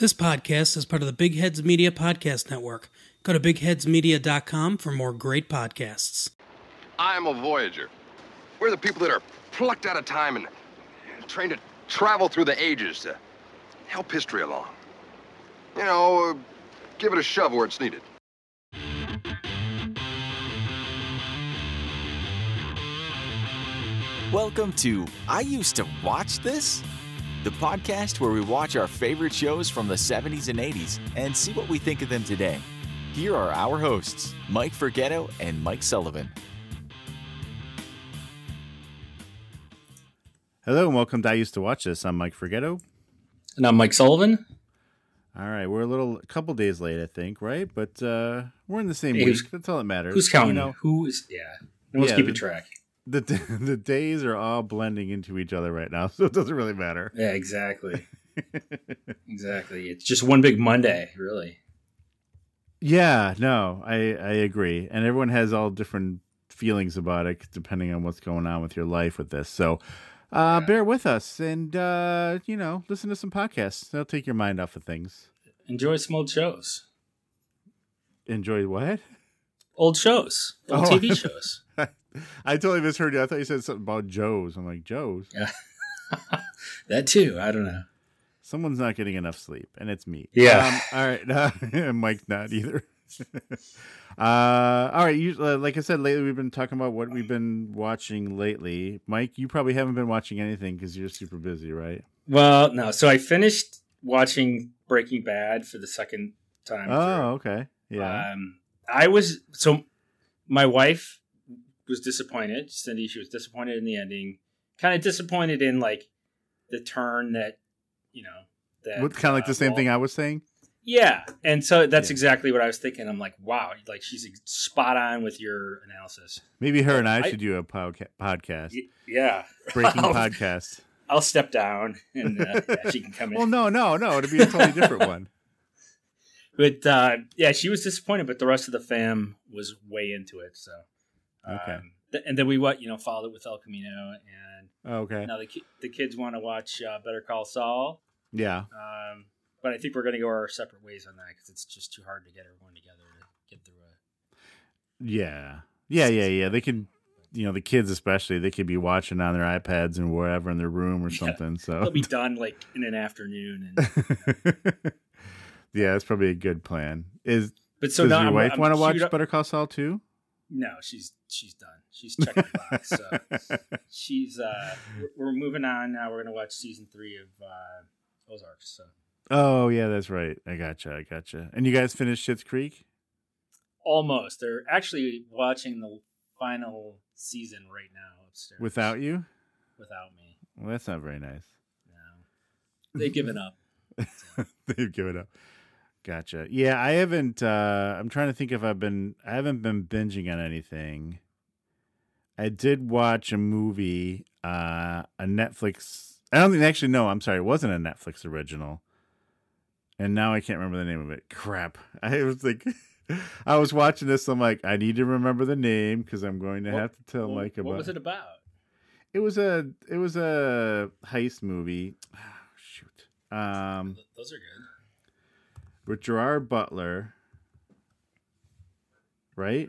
This podcast is part of the Big Heads Media Podcast Network. Go to bigheadsmedia.com for more great podcasts. I'm a Voyager. We're the people that are plucked out of time and trained to travel through the ages to help history along. You know, uh, give it a shove where it's needed. Welcome to I Used to Watch This, the podcast where we watch our favorite shows from the 70s and 80s and see what we think of them today. Here are our hosts, Mike Forgetto and Mike Sullivan. Hello and welcome to I Used to Watch This. I'm Mike Forgetto. And I'm Mike Sullivan. All right, we're a little, a couple days late, I think, right? But uh, we're in the same Hey, week. That's all that matters. Who's counting? You know, Who is? Yeah, no one's Yeah, keeping track. The the days are all blending into each other right now, so it doesn't really matter. Yeah, exactly. exactly. It's just one big Monday, really. Yeah, no, I I agree, and everyone has all different feelings about it depending on what's going on with your life with this. So. Uh, bear with us and uh, you know listen to some podcasts they'll take your mind off of things Enjoy some old shows, enjoy what old shows, old Oh. TV shows. I totally misheard you i thought you said something about joe's i'm like joe's Yeah, that too. I don't know. Someone's not getting enough sleep, and it's me. Yeah. Um, all right. Uh, Mike's not either. uh, all right. You, uh, like I said, lately we've been talking about what we've been watching lately. Mike, you probably haven't been watching anything because you're super busy, right? Well, no. So I finished watching Breaking Bad for the second time. Oh, okay. Yeah. Um, I was so my wife was disappointed. Cindy, she was disappointed in the ending. Kind of disappointed in like the turn that you know that what kind of like the uh, same Walt- thing I was saying? Yeah, and so that's Yeah. exactly what I was thinking. I'm like, wow, like she's spot on with your analysis. Maybe her and I, I- should do a podca- podcast, Y- Yeah, breaking I'll- podcast. I'll step down and uh, yeah, she can come in. Well, no, no, no. It'd be a totally different one. But uh, yeah, she was disappointed, but the rest of the fam was way into it. So Okay. um, th- and then we what you know followed it with El Camino, and Okay. now the ki- the kids want to watch uh, Better Call Saul. Yeah. Um, but I think we're going to go our separate ways on that because it's just too hard to get everyone together to get through it. Yeah. Yeah, yeah, yeah. They can you know, the kids especially, they could be watching on their iPads and wherever in their room or Yeah. something. So They'll be done like in an afternoon. And yeah, that's probably a good plan. Is but so does now your I'm- wife want to watch up- Better Call Saul too? No, she's she's done. She's checked the box. So she's uh, we're, moving on now. We're gonna watch season three of uh, Ozarks. So oh yeah, that's right. I gotcha. I gotcha. And you guys finished Schitt's Creek? almost. They're actually watching the final season right now upstairs Without you? without me. Well, that's not very nice. No, they've given up. They've given up. Gotcha. Yeah, I haven't. uh I'm trying to think if I've been. I haven't been binging on anything. I did watch a movie, uh a Netflix. I don't think actually. No, I'm sorry. It wasn't a Netflix original. And now I can't remember the name of it. Crap. I was like, I was watching this. I'm like, I need to remember the name because I'm going to What- have to tell Well, Mike about. what was it about? It was a. It was a heist movie. shoot. Um. Those are good. With Gerard Butler, right?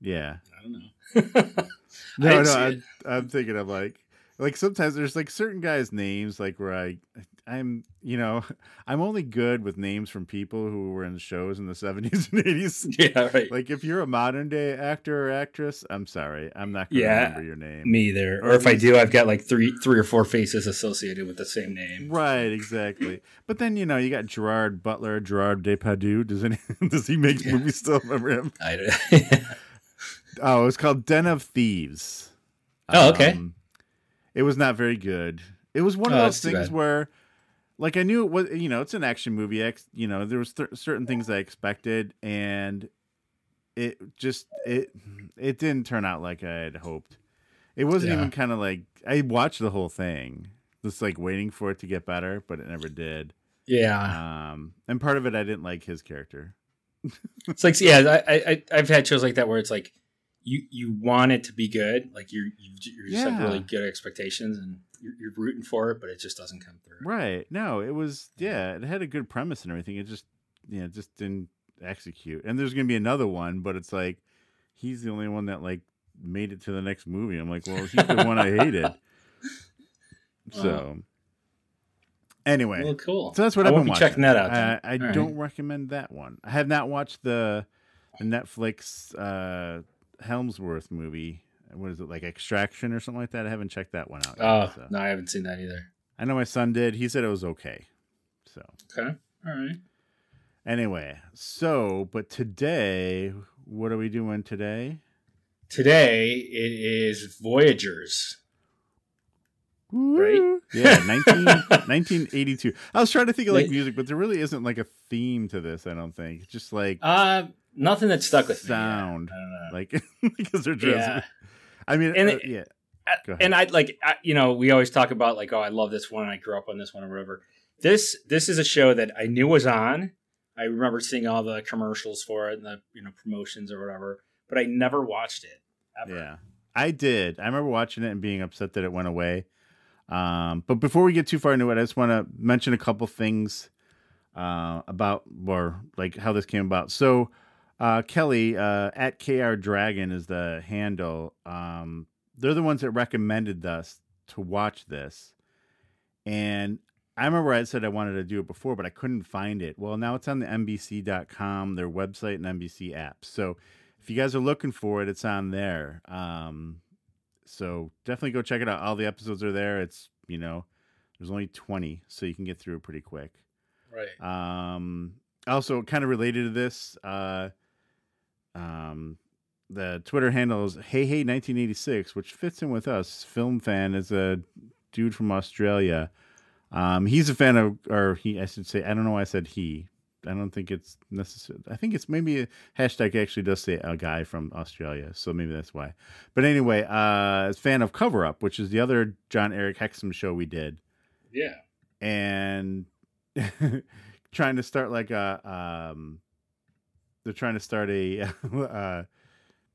Yeah. I don't know. No, didn't no, I'm. I'm thinking of like, like sometimes there's like certain guys' names like where I, I'm, you know, I'm only good with names from people who were in shows in the 70s and 80s. yeah, right. Like if you're a modern day actor or actress, I'm sorry, I'm not going to Yeah, remember your name. me either. Or Or if I do, I've got like three, three or four faces associated with the same name. Right, exactly. But then you know you got Gerard Butler, Gerard Depardieu. Does any does he make Yeah. movies still? Remember him? I don't- Oh, it was called Den of Thieves. Oh, okay. Um, it was not very good. It was one of Oh, those things bad. where, like, I knew it was. You know, it's an action movie. Ex, you know, there was th- certain things I expected, and it just it it didn't turn out like I had hoped. It wasn't Yeah. even kind of like I watched the whole thing, just like waiting for it to get better, but it never did. yeah. Um, and part of it I didn't like his character. It's like yeah, I, I I've had shows like that where it's like you you want it to be good. Like you're you, you're just have really good expectations and you're, you're rooting for it, but it just doesn't come through. Right. No, it was yeah, it had a good premise and everything. It just you know just didn't execute. And there's gonna be another one, but it's like he's the only one that like made it to the next movie. I'm like, well, he's the one I hated. So anyway. Well, cool. So that's what I I've won't been be watching. checking that out. I, I don't recommend that one. I have not watched the, the Netflix uh, Hemsworth movie. What is it like Extraction or something like that? I haven't checked that one out. yet, Oh so. no, I haven't seen that either. I know my son did. He said it was okay. So Okay. All right. anyway, so but today, what are we doing today? Today it is Voyagers. Right? Yeah, 19, 1982. I was trying to think of like music, but there really isn't like a theme to this. I don't think. It's just like Uh nothing that stuck with Sound. me. yeah. I don't know. like because they're dressed. yeah. I mean, And uh, it- yeah. Go and I like I, you know we always talk about like oh I love this one I grew up on this one or whatever. This this is a show that I knew was on. I remember seeing all the commercials for it and the you know promotions or whatever, but I never watched it ever. Yeah, I did. I remember watching it and being upset that it went away. Um, but before we get too far into it, I just want to mention a couple things uh, about or like how this came about. So, uh, Kelly uh, at KR Dragon is the handle. Um, they're the ones that recommended us to watch this, and I remember I said I wanted to do it before, but I couldn't find it. Well, now it's on the NBC.com, their website, and NBC app. So if you guys are looking for it, it's on there. Um, so definitely go check it out. All the episodes are there. It's you know, there's only 20, so you can get through it pretty quick. Right. Um, also, kind of related to this, uh, um, the Twitter handle is Hey Hey 1986, which fits in with us. Film fan is a dude from Australia. Um, he's a fan of, or he, I should say, I don't know why I said he. I don't think it's necessary. I think it's maybe a hashtag actually does say a guy from Australia, so maybe that's why. But anyway, uh, fan of Cover Up, which is the other Jon-Erik Hexum show we did Yeah. and trying to start like a um they're trying to start a uh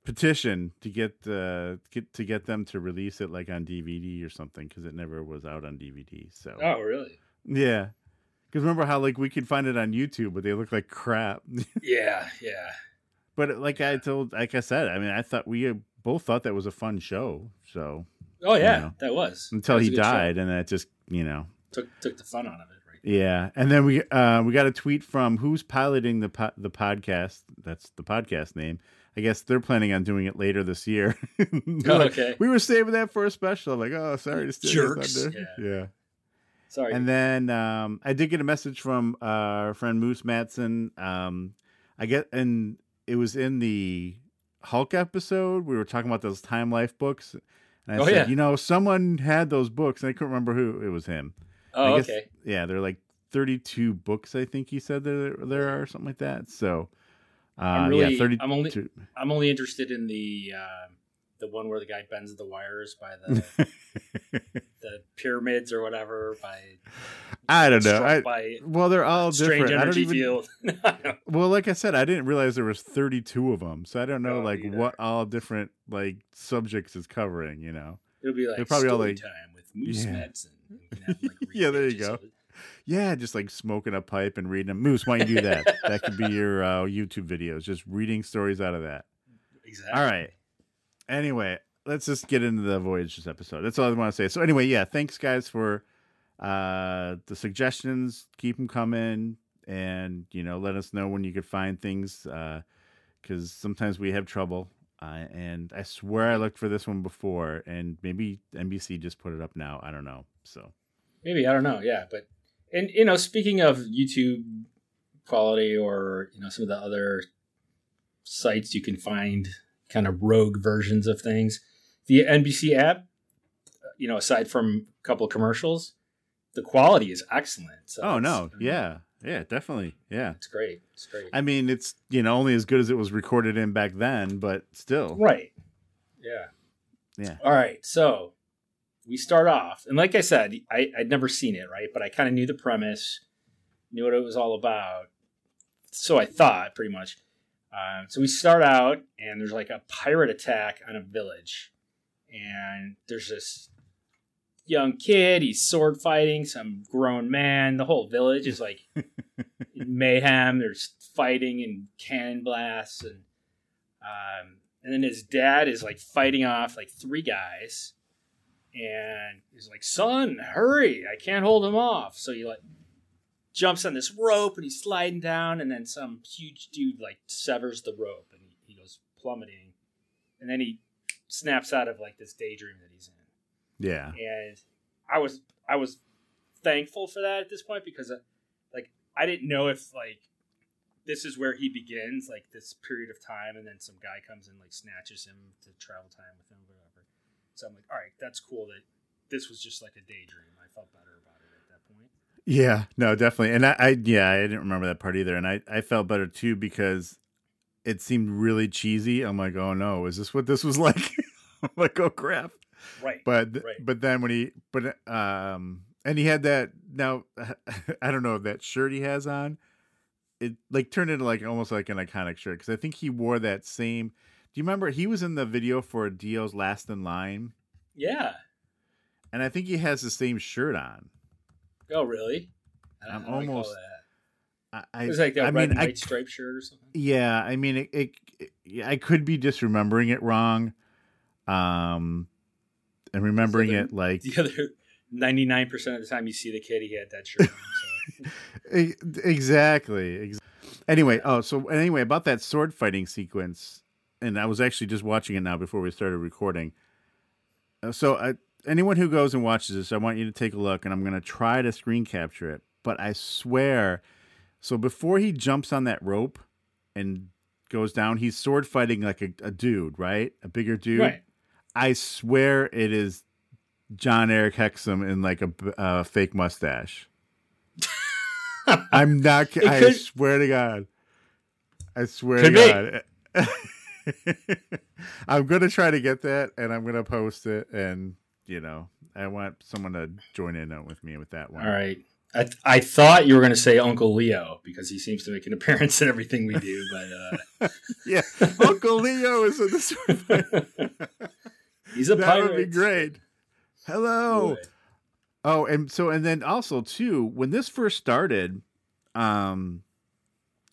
petition to get uh get to get them to release it like on DVD or something because it never was out on DVD. So Oh really? yeah, because remember how like we could find it on YouTube, but they look like crap. Yeah. Yeah. but like I told, like I said, I mean, I thought we uh, both thought that was a fun show. So Oh yeah, know, that was until That was he good show. died, and that just you know Took took the fun out of it. Right. Yeah, and then we uh, we got a tweet from who's piloting the po- the podcast. That's the podcast name. I guess they're planning on doing it later this year. Oh, like, okay. We were saving that for a special. I'm like, oh, sorry to steal Jerks. thunder. Yeah. yeah. Sorry. And then um, I did get a message from uh, our friend Moose Matson. Um, I get, and it was in the Hulk episode. We were talking about those Time Life books, and I Oh, said, yeah. you know, someone had those books, and I couldn't remember who. It was him. oh guess- okay. Yeah, they're like 32 books. I think he said there there are something like that. So, uh, I'm really. yeah, 32. I'm only. I'm only interested in the um the one where the guy bends the wires by the the pyramids or whatever by I don't know. I, by well, they're all strange different. I don't even. field. Well, like I said, I didn't realize there was 32 of them, so I don't know Oh, like either. what all different like subjects is covering. You know. It'll be like They're probably all like- time with Moose Yeah. Madsen. You can have, like, Yeah, there you go. Yeah, just like smoking a pipe and reading a Moose, why don't you do that? that could be your uh, YouTube videos, just reading stories out of that. Exactly. All right. Anyway, let's just get into the Voyages episode. That's all I want to say. So anyway, yeah, thanks guys for uh the suggestions. Keep them coming, and you know, let us know when you could find things, because sometimes we have trouble. Uh, and I swear I looked for this one before, and maybe NBC just put it up now. I don't know. So Maybe I don't know. Yeah, but and you know, speaking of YouTube quality or you know some of the other sites you can find kind of rogue versions of things, the NBC app, you know, aside from a couple commercials, the quality is excellent. So oh no, yeah, yeah, definitely, yeah. it's great. It's great. I mean, it's you know only as good as it was recorded in back then, but still, Right. Yeah. Yeah. All right. So we start off, and like I said, I, I'd never seen it, right? But I kind of knew the premise, knew what it was all about. So I thought, pretty much. Um, so we start out, and there's like a pirate attack on a village, and there's this young kid. He's sword fighting some grown man. The whole village is like mayhem. There's fighting and cannon blasts, and um, and then his dad is like fighting off like three guys, and he's like, "Son, hurry! I can't hold him off." So he like jumps on this rope and he's sliding down, and then some huge dude like severs the rope and he, he goes plummeting, and then he snaps out of like this daydream that he's in. Yeah. And I was I was thankful for that at this point because uh, like I didn't know if like this is where he begins like this period of time and then some guy comes and like snatches him to travel time with him or whatever so i'm like all right that's cool that this was just like a daydream i felt better about it at that point Yeah, no, definitely. And I, I yeah, I didn't remember that part either. And I, I felt better too because it seemed really cheesy. I'm like, oh no, is this what this was like? I'm like, oh crap. right But Right. but then when he but um and he had that now I don't know that shirt he has on it like turned into like almost like an iconic shirt because I think he wore that same. Do you remember he was in the video for Dio's Last in Line yeah and I think he has the same shirt on. Oh really I'm don't know what you almost-. I, I it was like that I red mean and I white striped shirt or something Yeah, I mean, it, it, it- I could be just remembering it wrong, um, and remembering the- it like the other 99% of the time you see the kid he had that shirt on so. Exactly. Ex- Anyway, oh, so anyway, about that sword fighting sequence, and I was actually just watching it now before we started recording. Uh, So, I, anyone who goes and watches this, I want you to take a look, and I'm going to try to screen capture it. But I swear, so before he jumps on that rope and goes down, he's sword fighting like a, a dude, right? A bigger dude. right I swear it is Jon-Erik Hexum in like a, uh, fake mustache. I'm not. It I swear to God. I swear to God. I'm gonna try to get that, and I'm gonna post it, and you know, I want someone to join in with me with that one. All right. I, th- I thought you were going to say Uncle Leo because he seems to make an appearance in everything we do, but Yeah, Uncle Leo is in this. he's a that pirate. would be great. Hello. Boy. Oh, and so and then also too, when this first started, um,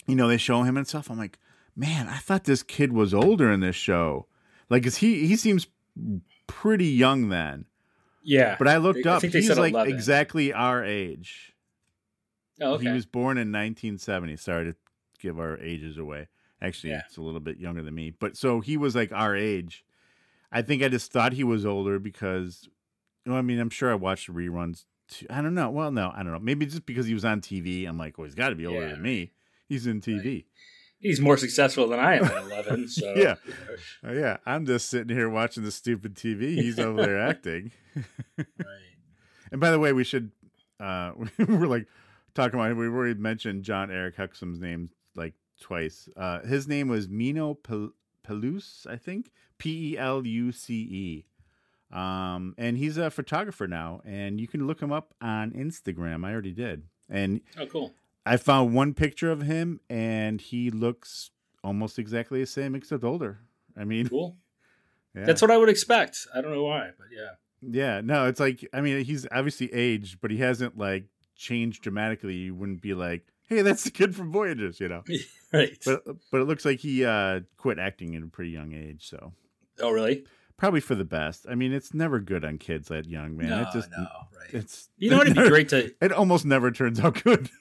you know, they show him and stuff. I'm like, man, I thought this kid was older in this show. Like, is he he seems pretty young then. Yeah. But I looked They- I up, think they he's said like 11. exactly our age. oh, okay. He was born in 1970. Sorry to give our ages away. Actually, Yeah. it's a little bit younger than me. But so he was like our age. I think I just thought he was older because, well, I mean, I'm sure I watched reruns. Too. I don't know. Well, no, I don't know. Maybe just because he was on TV. I'm like, well, he's got to be older Yeah. than me. He's in TV. He's more successful than I am at 11. So Yeah. Oh, yeah, I'm just sitting here watching the stupid TV. He's over there acting. Right. And by the way, we should uh we're like talking about we've already mentioned Jon-Erik Hexum's name like twice. Uh his name was Meeno Pel- Peluce, I think. P E L U C E. Um and he's a photographer now and you can look him up on Instagram. I already did. And Oh, cool. I found one picture of him and he looks almost exactly the same except older. I mean, Cool. yeah. That's what I would expect. I don't know why, but yeah. Yeah, no, it's like I mean he's obviously aged, but he hasn't like changed dramatically. You wouldn't be like, "Hey, that's the kid from Voyages," you know. Right. But but it looks like he uh quit acting at a pretty young age, so oh, really? Probably for the best. I mean, it's never good on kids that young, man. no, it just no. Right. it's You know what? It'd be great to. It almost never turns out good.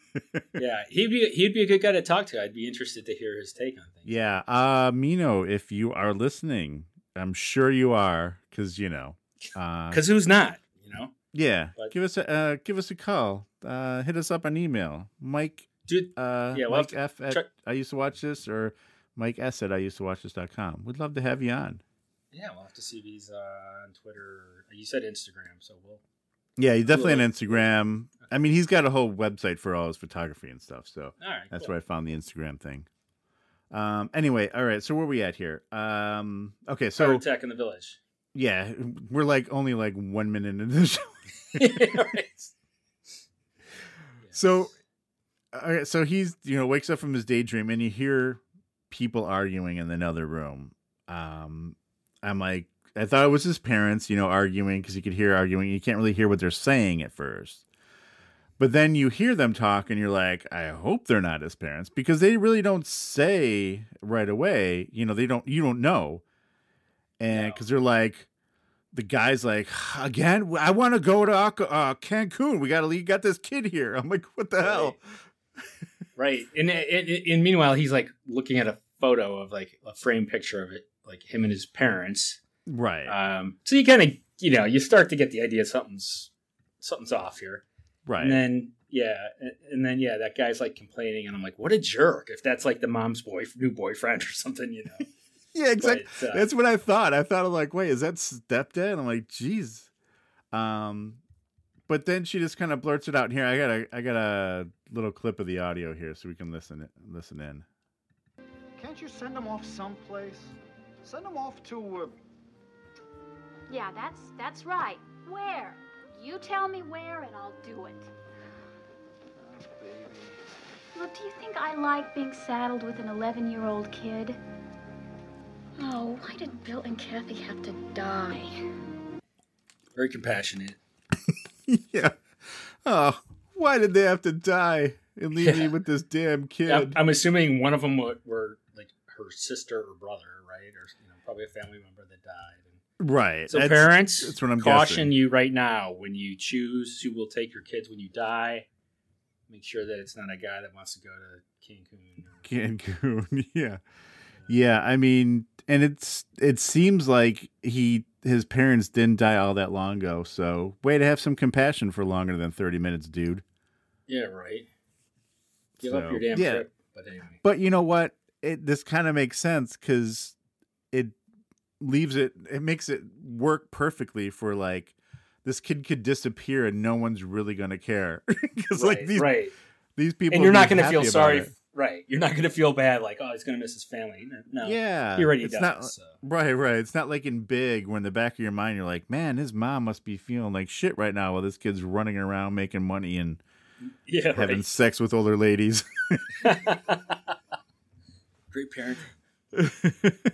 Yeah, he'd be he'd be a good guy to talk to. I'd be interested to hear his take on things. yeah, uh Meeno, if you are listening, I'm sure you are cuz you know. Uh Because who's not? You know, yeah, but- give us a uh, give us a call. Uh hit us up on email. Mike dude. uh, Yeah, we'll Mike F at I used to watch this or Mike S at I used to watch this.com. We'd love to have you on. Yeah, we'll have to see these uh, on Twitter. You said Instagram, so we'll. Yeah, he's definitely on. Instagram. I mean, he's got a whole website for all his photography and stuff. So All right. that's cool. where I found the Instagram thing. Um, anyway, all right. So where are we at here? Um, okay. So So attack in the village. yeah, we're like only like one minute into the show. right. So, all right, so he's you know wakes up from his daydream and you hear people arguing in another room. Um, I'm like, I thought it was his parents, you know, arguing because you could hear arguing. You can't really hear what they're saying at first. But then you hear them talk and you're like, I hope they're not his parents because they really don't say right away, you know, they don't, you don't know. And because they're like, the guy's like, again, I want to go to uh, Cancun. We got to leave, got this kid here. I'm like, what the Right. hell? right. And, and, and meanwhile, he's like looking at a photo of like a framed picture of it, like him and his parents. Right. Um, so you kind of, you know, you start to get the idea something's something's off here. right. And then yeah, and- and then yeah, that guy's like complaining, and I'm like, what a jerk! If that's like the mom's boy new boyfriend or something, you know. yeah, exactly. But, uh, That's what I thought. I thought, I'm like, wait, is that stepdad? I'm like, geez. Um, but then she just kind of blurts it out. Here, I got a, I got a little clip of the audio here, so we can listen, listen in. Can't you send them off someplace? Send them off to. Uh, Yeah, that's that's right. Where? You tell me where and I'll do it. oh, baby. Look, do you think I like being saddled with an 11-year-old kid? Oh, why did Bill and Kathy have to die? very compassionate. yeah. Oh, why did they have to die and leave me with this damn kid? I'm, I'm assuming one of them were, were like her sister or brother, right, or you know, probably a family member that died. right. So That's- parents, that's what I'm caution guessing. you right now when you choose who will take your kids when you die. Make sure that it's not a guy that wants to go to Cancun. Cancun. yeah. Yeah, I mean, and it's it seems like he his parents didn't die all that long ago, so way to have some compassion for longer than 30 minutes, dude. Yeah, right. Give So, up your damn yeah. trip. But anyway, But you know what? It this kind of makes sense cuz it leaves it it makes it work perfectly for like this kid could disappear and no one's really going to care cuz like these right. these people and you're not going to feel sorry. it. Right, you're not going to feel bad like, oh, he's going to miss his family. No, Yeah. he already it's does. not so. Right, right. It's not like in Big, where in the back of your mind you're like, man, his mom must be feeling like shit right now while this kid's running around making money and Yeah, having right. sex with older ladies. Great parent.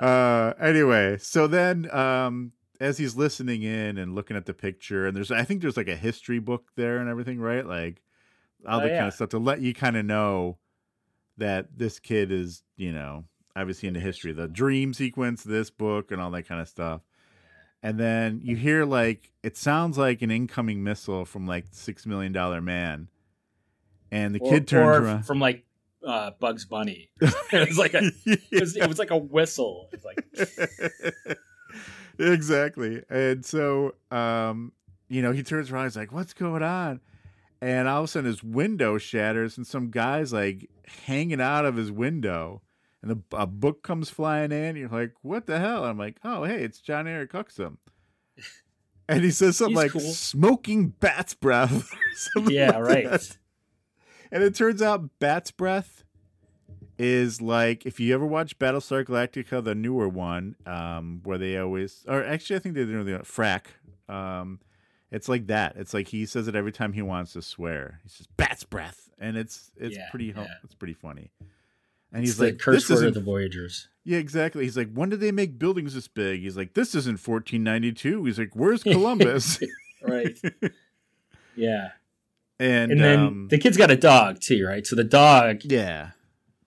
uh, anyway, so then um, as he's listening in and looking at the picture, and there's, I think there's like a history book there and everything, right? Like all Oh, the yeah. kind of stuff to let you kind of know that this kid is, you know, obviously into history, the dream sequence, this book, and all that kind of stuff. And then you hear like it sounds like an incoming missile from like Six Million Dollar Man, and the Or- kid turns or around. from like uh, Bugs Bunny. it was like a, it was, it was like a whistle. It's like exactly. And so, um, you know, he turns around. He's like, "What's going on?" And all of a sudden, his window shatters, and some guy's like hanging out of his window, and the, a book comes flying in. You're like, "What the hell?" I'm like, "Oh, hey, it's Jon-Erik Hexum." And he says something He's like cool. "smoking bat's breath." yeah, right. that. And it turns out bat's breath is like if you ever watch Battlestar Galactica, the newer one, um, where they always, or actually, I think they're doing the frack. Um, it's like that. It's like he says it every time he wants to swear. He says "bat's breath," and it's it's Yeah, pretty yeah. it's pretty funny. And he's like, curse "This word of the Voyagers. yeah, exactly." He's like, "When did they make buildings this big?" He's like, "This isn't 1492." He's like, "Where's Columbus?" Right. yeah. And And then um, the kid's got a dog too, right? So the dog, yeah,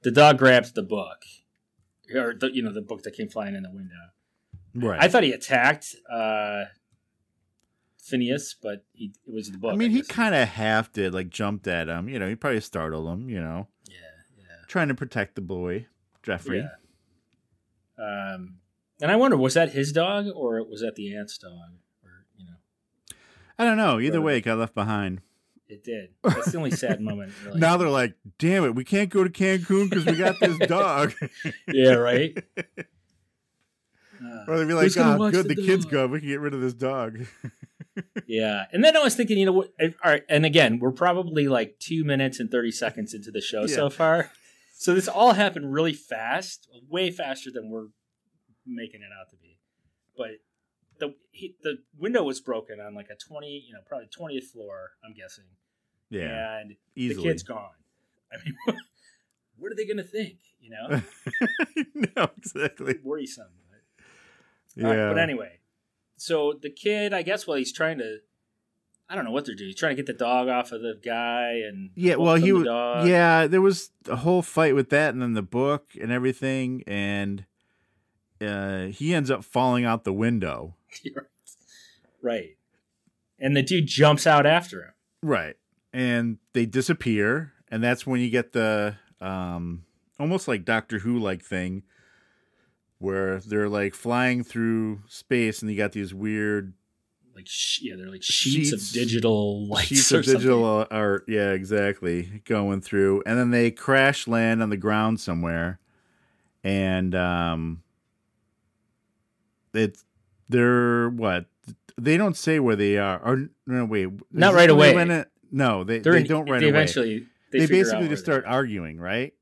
the dog grabs the book, or the, you know the book that came flying in the window. right. I thought he attacked uh, Phineas, but he it was the book. I mean, he kind of half did, like jumped at him. You know, he probably startled him. You know, yeah, yeah, trying to protect the boy, Jeffrey. yeah. Um, and I wonder, was that his dog or was that the aunt's dog? Or you know, I don't know. Either Right. way, it got left behind. It did. That's the only sad moment. Really. Now they're like, "Damn it, we can't go to Cancun because we got this dog." yeah, right. Uh, or they'd be like, "Oh, good, the, kid's dog?" gone. We can get rid of this dog." Yeah, and then I was thinking, you know what? All right, and again, we're probably like two minutes and thirty seconds into the show so far, so this all happened really fast, way faster than we're making it out to be. But the he, the window was broken on like a twenty, you know, probably twentieth floor, I'm guessing, yeah, and easily. the kid's gone. I mean, what are they going to think? You know, no, exactly. worrisome. But, Yeah. Right, but anyway, so the kid, I guess, well, he's trying to. I don't know what they're doing. He's trying to get the dog off of the guy, and Yeah, well, he was. Yeah, there was a whole fight with that, and then the book and everything, and uh, he ends up falling out the window. Right. And the dude jumps out after him. Right, and they disappear, and that's when you get the um, almost like Doctor Who like thing, where they're like flying through space, and you got these weird Like yeah, they're like sheets, Sheets- of digital lights sheets of digital something. art. Yeah, exactly. Going through, and then they crash land on the ground somewhere, and um, it's they're what they don't say where they are. Or no, wait, Not right away. in- no, they They're they don't right they away. Eventually, they, They, basically just start arguing, right?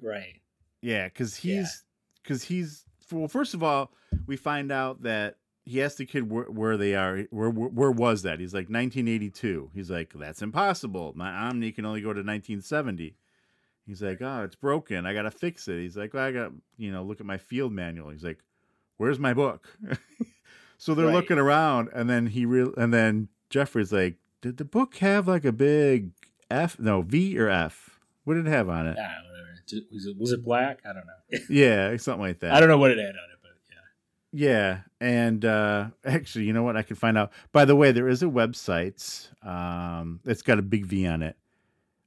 Right. Yeah, because he's because he's well. First of all, we find out that he asked the kid where, where they are. Where, where where was that? He's like 1982. He's like that's impossible. My Omni can only go to 1970. He's like, oh, it's broken. I gotta fix it. He's like, well, I got you know look at my field manual. He's like, where's my book? so they're Right. looking around, and then he real and then Jeffrey's like, did the book have like a big F? No, V or F? What did it have on it? Yeah, whatever. Was it, was it black? I don't know. Yeah, something like that. I don't know what it had on it, but yeah. Yeah, and uh, actually, you know what? I can find out. By the way, there is a website. Um, it's got a big V on it.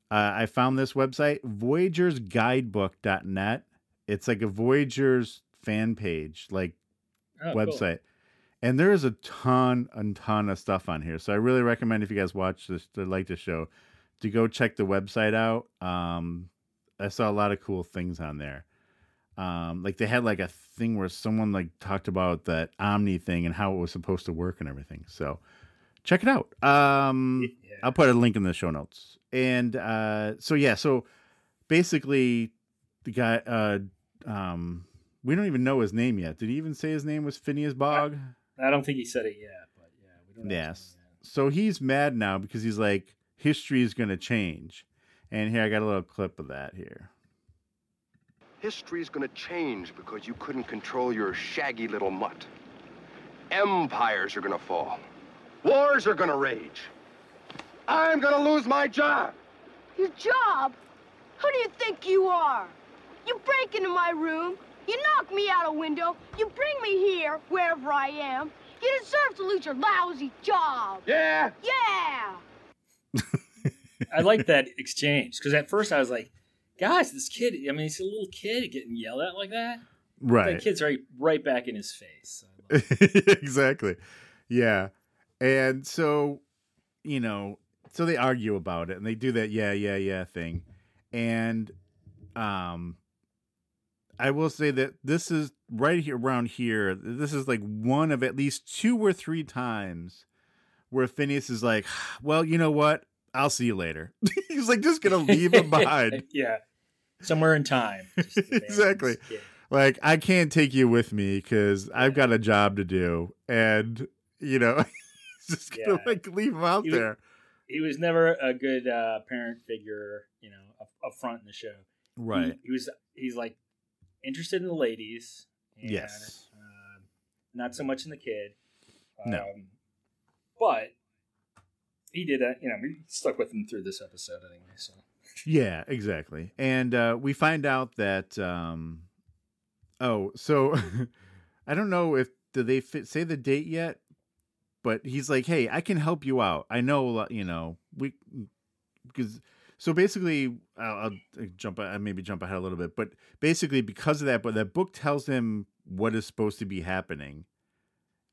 Uh, I found this website, VoyagersGuidebook.net. It's like a Voyagers fan page, like Oh, cool. And there is a ton, a ton of stuff on here. So I really recommend if you guys watch this, to like the show, to go check the website out. Um, I saw a lot of cool things on there. Um, like they had like a thing where someone like talked about that Omni thing and how it was supposed to work and everything. So check it out. Um, Yeah. I'll put a link in the show notes. And uh, so yeah, so basically the guy, uh, um, we don't even know his name yet. Did he even say his name was Phineas Bogg? I don't think he said it yet, but yeah, we don't know. Yes. So he's mad now because he's like, history is going to change. And here I got a little clip of that here. History is gonna change because you couldn't control your shaggy little mutt. Empires are gonna fall. Wars are gonna rage. I'm gonna lose my job. Your job? Who do you think you are? You break into my room, you knock me out a window, you bring me here, wherever I am. You deserve to lose your lousy job. Yeah? Yeah. I like that exchange because at first I was like, "Guys, this kid. I mean, he's a little kid getting yelled at like that. Right. The kid's right, right back in his face." I exactly. Yeah. And so, you know, so they argue about it and they do that yeah, yeah, yeah thing. And um I will say that this is right here around here. This is like one of at least two or three times where Phineas is like, "Well, you know what? I'll see you later." He's like just gonna leave him behind. yeah, somewhere in time. Exactly. kid. like I can't take you with me because I've got a job to do, and you know, he's just gonna Yeah. like leave him out He was- there, He was never a good uh, parent figure, you know, up, up front in the show. right? He, he was. He's like interested in the ladies. And, Yes. Uh, not so much in the kid. No. Um, but he did that. You know, he stuck with him through this episode anyway. So Yeah, exactly. And uh, we find out that um, oh, so I don't know if did they fit, say the date yet, but he's like, hey, I can help you out. I know, you know, we because so basically, I'll, I'll uh, jump. I maybe jump ahead a little bit, but basically because of that, but that book tells him what is supposed to be happening,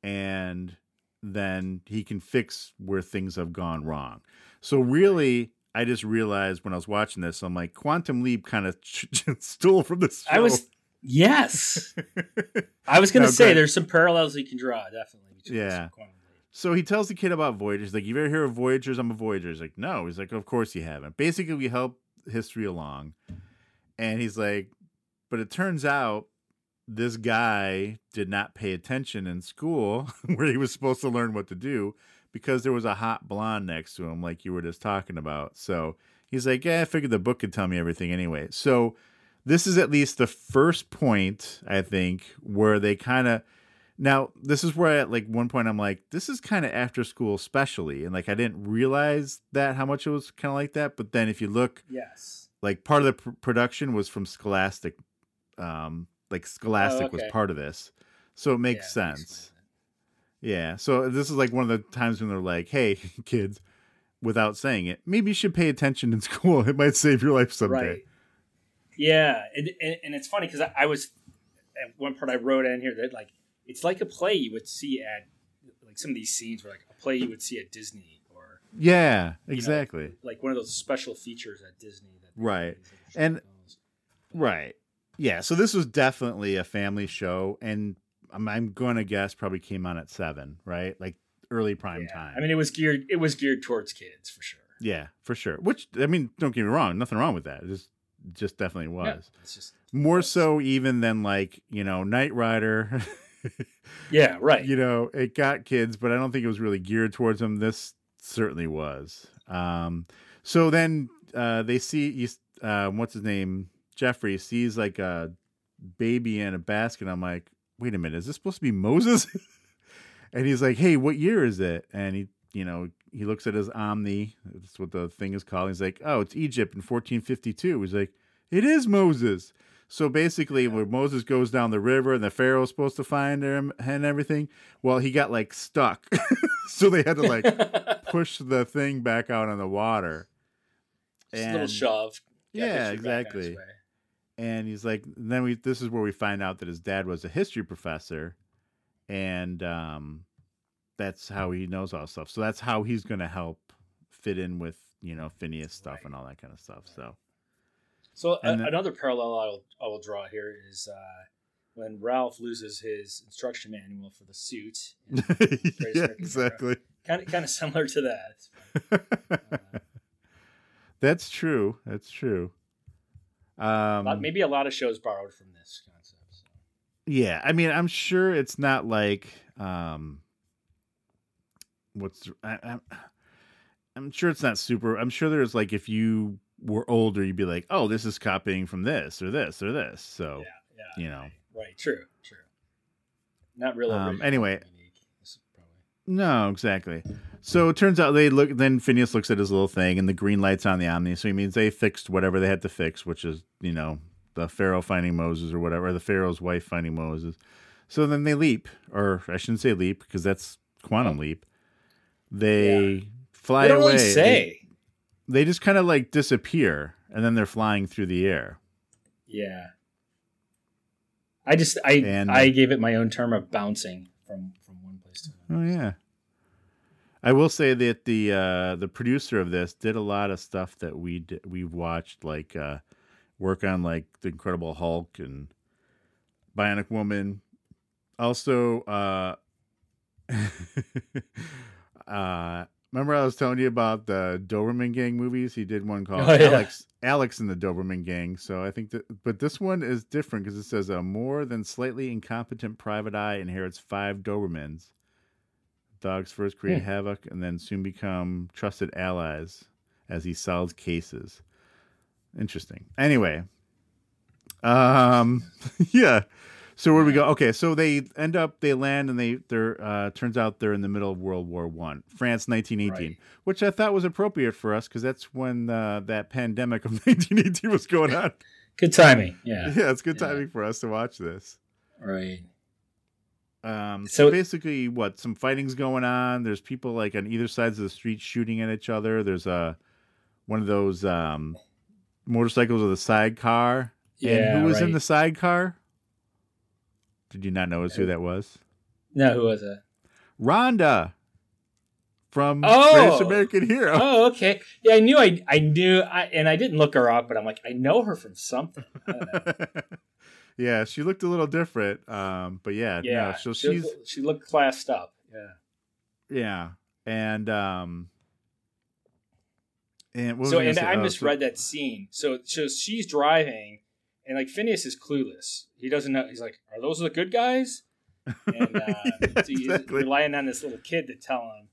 and then he can fix where things have gone wrong. So really, I just realized when I was watching this, I'm like, Quantum Leap kind of stole from this. I was yes. I was gonna go say ahead. there's some parallels you can draw definitely. Between Yeah. Quantum. So he tells the kid about Voyagers. Like, you ever hear of Voyagers? I'm a Voyager. He's like, no. He's like, of course you haven't. Basically, we help history along. And he's like, but it turns out this guy did not pay attention in school where he was supposed to learn what to do because there was a hot blonde next to him, like you were just talking about. So he's like, yeah, I figured the book could tell me everything anyway. So this is at least the first point I think where they kind of now this is where at like one point I'm like this is kind of after school especially and like I didn't realize that how much it was kind of like that but then if you look Yes. like part of the pr- production was from Scholastic um like Scholastic was Oh, okay. part of this so it makes Yeah, sense yeah so this is like one of the times when they're like hey kids without saying it maybe you should pay attention in school it might save your life someday Right. Yeah, and, and, and it's funny because I, I was at one part I wrote in here that like it's like a play you would see at like some of these scenes were like a play you would see at Disney or yeah know, exactly like one of those special features at Disney. That Right. do these little And-. Right. Yeah. So this was definitely a family show, and I'm, I'm going to guess probably came on at seven, right? Like early prime Yeah. time. I mean, it was geared it was geared towards kids for sure. yeah, for sure. Which I mean, don't get me wrong, nothing wrong with that. It just, just definitely Yeah, was it's just more so even than like you know Knight Rider. yeah, right. you know, it got kids, but I don't think it was really geared towards them. This certainly was. Um, so then uh, they see you. Uh, what's his name? Jeffrey sees like a baby in a basket. I'm like, wait a minute, is this supposed to be Moses? and he's like, hey, what year is it? And he, you know, he looks at his Omni. That's what the thing is called. He's like, oh, it's Egypt in 1452. He's like, it is Moses. So basically, when Moses goes down the river and the Pharaoh's supposed to find him and everything, well, he got like stuck. so they had to like push the thing back out on the water. Just a little And- shove. Yeah, history back on its exactly. and he's like then we this is where we find out that his dad was a history professor and um that's how he knows all stuff so that's how he's going to help fit in with you know phineas stuff Right. and all that kind of stuff so So a, then- another parallel I will, I will draw here is uh, when Ralph loses his instruction manual for the suit. yeah exactly Kind of kind of similar to that. Uh, that's true that's true um lot- maybe a lot of shows borrowed from this concept. So. Yeah, I mean, I'm sure it's not like um what's I, I'm I'm sure it's not super. I'm sure there's like if you were older, you'd be like, oh, this is copying from this or this or this. So Yeah, yeah. you know, Right. True. True. Not real. Um, anyway. unique. This is probably- no, exactly. So it turns out they look. Then Phineas looks at his little thing, and the green light's on the Omni. So he means they fixed whatever they had to fix, which is you know the Pharaoh finding Moses or whatever, or the Pharaoh's wife finding Moses. So then they leap, or I shouldn't say leap because that's quantum leap. They fly They don't away. really They- say. They, just kind of like disappear, and then they're flying through the air. Yeah. I just I And- I gave it my own term of bouncing from from one place to another. Oh yeah. I will say that the uh, the producer of this did a lot of stuff that we did, we've watched, like uh, work on like the Incredible Hulk and Bionic Woman. Also, uh, uh, remember I was telling you about the Doberman Gang movies? He did one called Oh, yeah. Alex Alex and the Doberman Gang. So I think that, but this one is different because it says a more than slightly incompetent private eye inherits five Dobermans. Dogs first create Hmm. havoc and then soon become trusted allies as he solves cases. Interesting. Anyway, um, yeah. So where do we go? Okay, so they end up, they land, and they they're uh, turns out they're in the middle of World War One, France, nineteen eighteen, Right. which I thought was appropriate for us because that's when uh, that pandemic of nineteen eighteen was going on. Good timing. Yeah. Yeah, it's good Yeah. timing for us to watch this. Right. Um, so, So- basically, what some fighting's going on. There's people like on either sides of the street shooting at each other. There's a one of those um, motorcycles with a sidecar. Yeah. and who was in the sidecar? Did you not notice who that was? No, who was it? Rhonda from Oh! Greatest American Hero. Oh, okay. Yeah, I knew I I knew I and I didn't look her up, but I'm like, I know her from something. Know. yeah, she looked a little different. Um, but yeah, Yeah. no, so she, she's looked- she looked classed up. Yeah. yeah, and um, and what was so I and? I Oh, so- misread that scene. So so she's driving and like Phineas is clueless. He doesn't know he's like, Are those the good guys? And uh, Yeah, so he's exactly. relying on this little kid to tell him.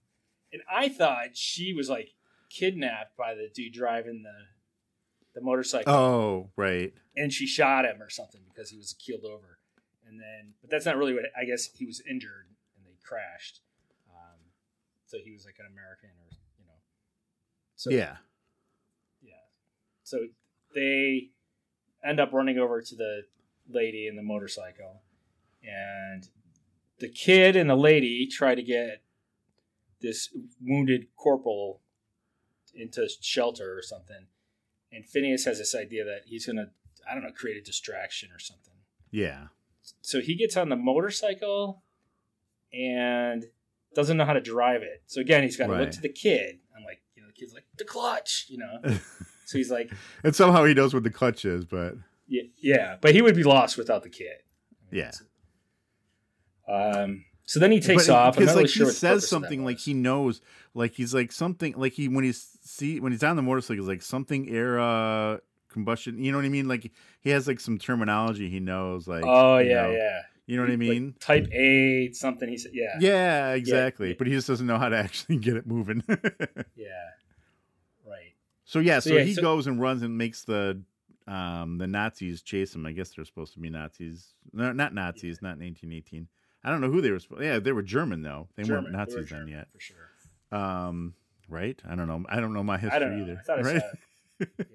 And I thought she was like kidnapped by the dude driving the the motorcycle. Oh, right. and she shot him or something because he was keeled over. And then, but that's not really what I guess he was injured and they crashed. Um, so he was like an American or you know. So yeah. yeah. So they end up running over to the lady in the motorcycle, and the kid and the lady try to get this wounded corporal into shelter or something. And Phineas has this idea that he's gonna, I don't know, create a distraction or something. Yeah. So he gets on the motorcycle and doesn't know how to drive it. So again, he's got to look to the kid. I'm like, you know, the kid's like the clutch, you know. so he's like, and somehow he knows what the clutch is, but yeah, yeah, but he would be lost without the kit. yeah. Um. So then he takes But off. Because really like sure he purpose says something like he knows, like he's like something like he when he's see when he's on the motorcycle, he's like something era combustion. You know what I mean? Like he has like some terminology he knows. Like Oh you yeah, know, yeah. You know what I Like, mean? type A something. He said, yeah, yeah, exactly. yeah. But he just doesn't know how to actually get it moving. yeah. So yeah, so, So, yeah, he so- goes and runs and makes the um the Nazis chase him. I guess they're supposed to be Nazis. No, not Nazis, not 1918. I don't know who they were. supposed Yeah, they were German though. They German. weren't They were Nazis then yet. for sure. Um, right? I don't know. I don't know my history either. Right? Yeah, I don't know.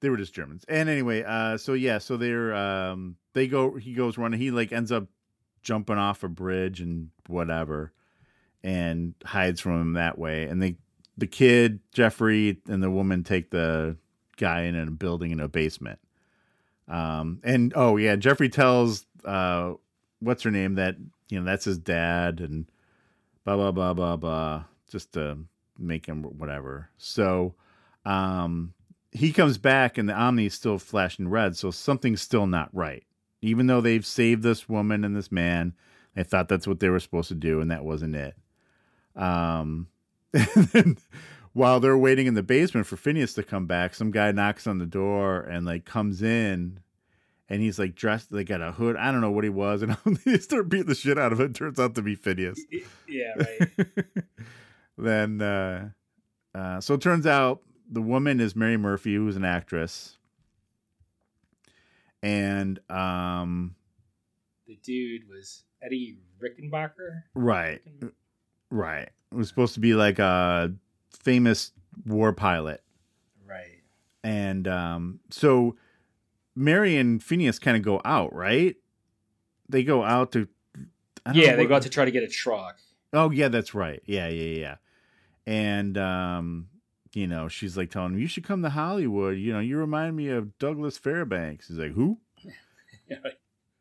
they were just Germans. And anyway, uh, so yeah, so they're um, they go. He goes running. He like ends up jumping off a bridge and whatever, and hides from him that way. And they, the kid Jeffrey and the woman take the guy in a building in a basement. Um, and oh yeah, Jeffrey tells uh, what's her name that you know that's his dad and blah blah blah blah blah just to make him whatever. So um he comes back and the Omni's still flashing red, so something's still not right. Even though they've saved this woman and this man, they thought that's what they were supposed to do, and that wasn't it. Um, and then while they're waiting in the basement for Phineas to come back, some guy knocks on the door and like comes in, and he's like dressed, like got a hood. I don't know what he was, and they start beating the shit out of it. Turns out to be Phineas Yeah, right. then uh, uh, so it turns out the woman is Mary Murphy, who's an actress, and um, the dude was Eddie Rickenbacker. right, right, it was supposed to be like a famous war pilot, Right. and um, so Mary and Phineas kind of go out, right? They go out to. I don't Yeah, know they go out to try to get a truck. Oh yeah, that's right. Yeah, yeah, yeah. And um, you know, she's like telling him, "You should come to Hollywood. You know, you remind me of Douglas Fairbanks." He's like, "Who?"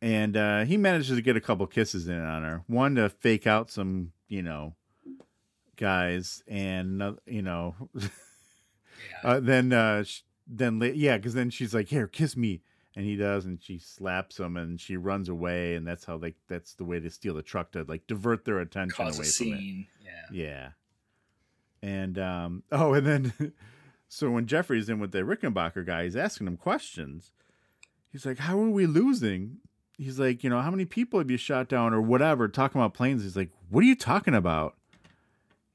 And uh, he manages to get a couple kisses in on her. One to fake out some, you know, guys, and you know, uh, then uh, sh- then yeah, because then she's like, "Here, kiss me," and he does, and she slaps him, and she runs away, and that's how like that's the way to steal the truck to like divert their attention Cause away a from it. Yeah. Yeah. And um oh and then so when Jeffrey's in with the Rickenbacker guy, he's asking him questions. He's like, How are we losing? He's like, you know, how many people have you shot down or whatever, talking about planes. He's like, What are you talking about?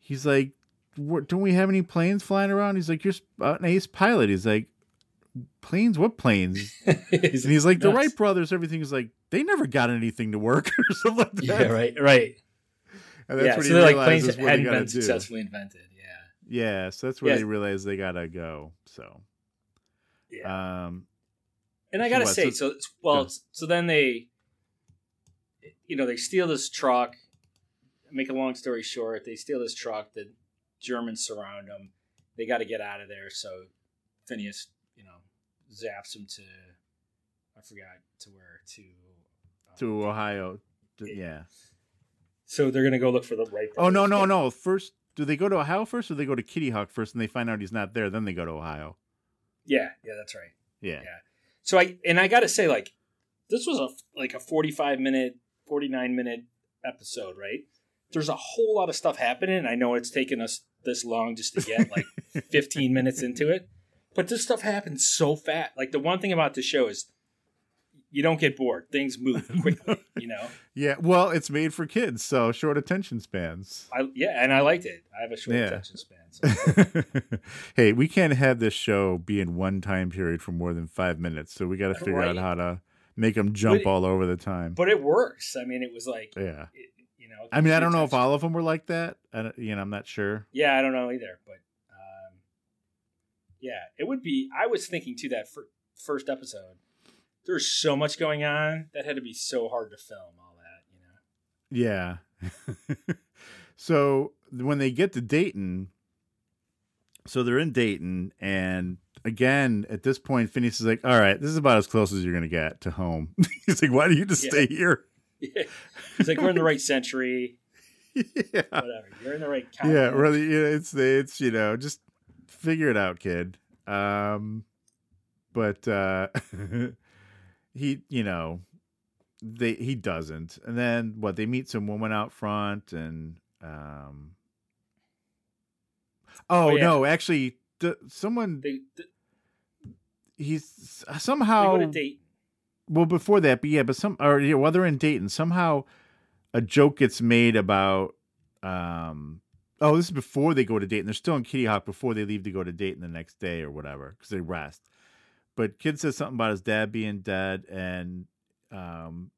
He's like, don't we have any planes flying around? He's like, You're sp- uh, an ace pilot. He's like, Planes? What planes? and he's like, The. Wright brothers, everything is like, they never got anything to work or something like that. Yeah, right, right. And that's yeah, when so he like planes what hadn't been do. successfully invented. Yeah. Yeah, so that's where Yeah. they realize they gotta go. So, Yeah. um, And I gotta what, say, so- so, it's well, so then they, you know, they steal this truck. Make a long story short, they steal this truck. The Germans surround them. They got to get out of there. So Phineas, you know, zaps him to, I forgot to where to. uh, to Ohio, to- yeah. So they're gonna go look for the Wright. Oh no, no, no! First, do they go to Ohio first, or they go to Kitty Hawk first, and they find out he's not there? Then they go to Ohio. Yeah, yeah, that's right. Yeah, Yeah. So I and I gotta say, like, this was a like a forty-five minute, forty-nine minute episode, right? There's a whole lot of stuff happening. I know it's taken us this long just to get like fifteen minutes into it, but this stuff happens so fast. Like the one thing about the show is, you don't get bored. Things move quickly, you know. Yeah, well, it's made for kids, so short attention spans. I yeah, and I liked it. I have a short Yeah. attention span. So. hey, we can't have this show be in one time period for more than five minutes, so we got to figure out how to make them jump But- all over the time. but it works. I mean, it was like yeah, it, you know. I mean, I don't know if all of them were like that. I don't, you know, I'm not sure. Yeah, I don't know either, but um, yeah, it would be. I was thinking too that fir- first episode. There's so much going on that had to be so hard to film all that, you know. Yeah. so when they get to Dayton, so they're in Dayton, and again, at this point, Phineas is like, "All right, this is about as close as you're gonna get to home." He's like, "Why do you just Yeah. stay here?" It's like we're in the right century, yeah. whatever. You're in the right. yeah really it's it's you know just figure it out kid um but uh he you know they he doesn't and then what they meet some woman out front and um oh, Oh, yeah. no actually th- someone They, they, he's they somehow go to Dayton. Well before that but yeah but some or yeah, while they're in dayton somehow a joke gets made about um oh this is before they go to dayton. They're still in kitty hawk before they leave to go to dayton the next day or whatever because they rest. But kid says something about his dad being dead and um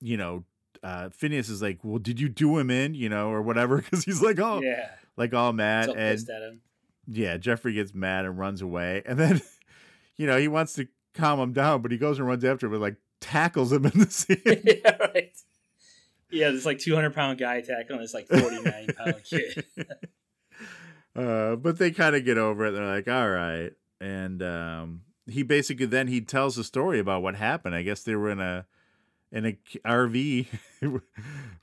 you know uh phineas is like well did you do him in? You know or whatever because he's like oh Yeah, like all mad and yeah, Jeffrey gets mad and runs away. And then, you know, he wants to calm him down, but he goes and runs after him and like tackles him in the scene. yeah, right. Yeah, this like 200 pound guy tackling this like 49 pound kid. uh, but they kind of get over it. They're like, all right. And um, he basically then he tells the story about what happened. I guess they were in a in a RV,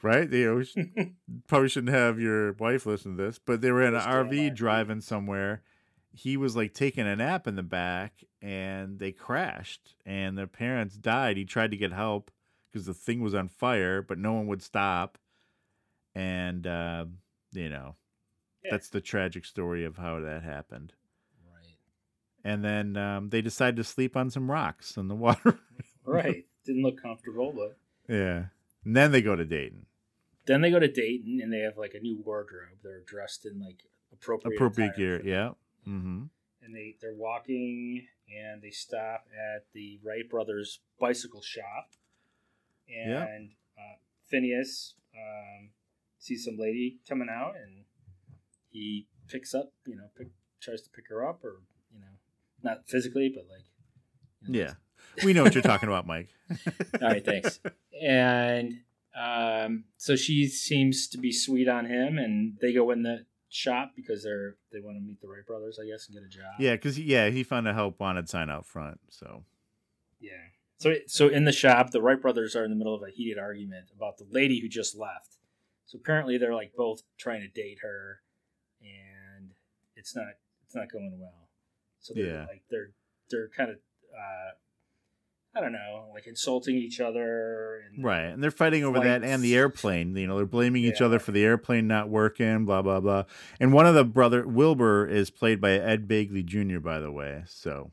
right? They you know, probably shouldn't have your wife listen to this, but they were in an They're still in RV RV. driving somewhere. He was like taking a nap in the back, and they crashed, and their parents died. He tried to get help because the thing was on fire, but no one would stop. And uh, you know, Yeah. that's the tragic story of how that happened. right. And then um, they decided to sleep on some rocks in the water. Right. Didn't look comfortable, but yeah. And then they go to Dayton. then they go to Dayton and they have like a new wardrobe. They're dressed in like appropriate Appropriate gear. Yeah. Mm-hmm. And they they're walking and they stop at the Wright brothers bicycle shop. Yeah. And uh, Phineas um, sees some lady coming out and he picks up, you know, pick, tries to pick her up or you know, not physically, but like you know, Yeah. We know what you're talking about, Mike. All right, thanks. And um, so she seems to be sweet on him, and they go in the shop because they're they want to meet the Wright brothers, I guess, and get a job. Yeah, because yeah, he found a help wanted sign out front. So yeah. So so in the shop, the Wright brothers are in the middle of a heated argument about the lady who just left. So apparently they're like both trying to date her, and it's not it's not going well. So they're Yeah. like they're they're kind of uh, I don't know, like insulting each other. And right, and they're fighting over that and the airplane. You know, they're blaming each other for the airplane not working. Blah blah blah. And one of the brother Wilbur is played by Ed Begley Jr. By the way, so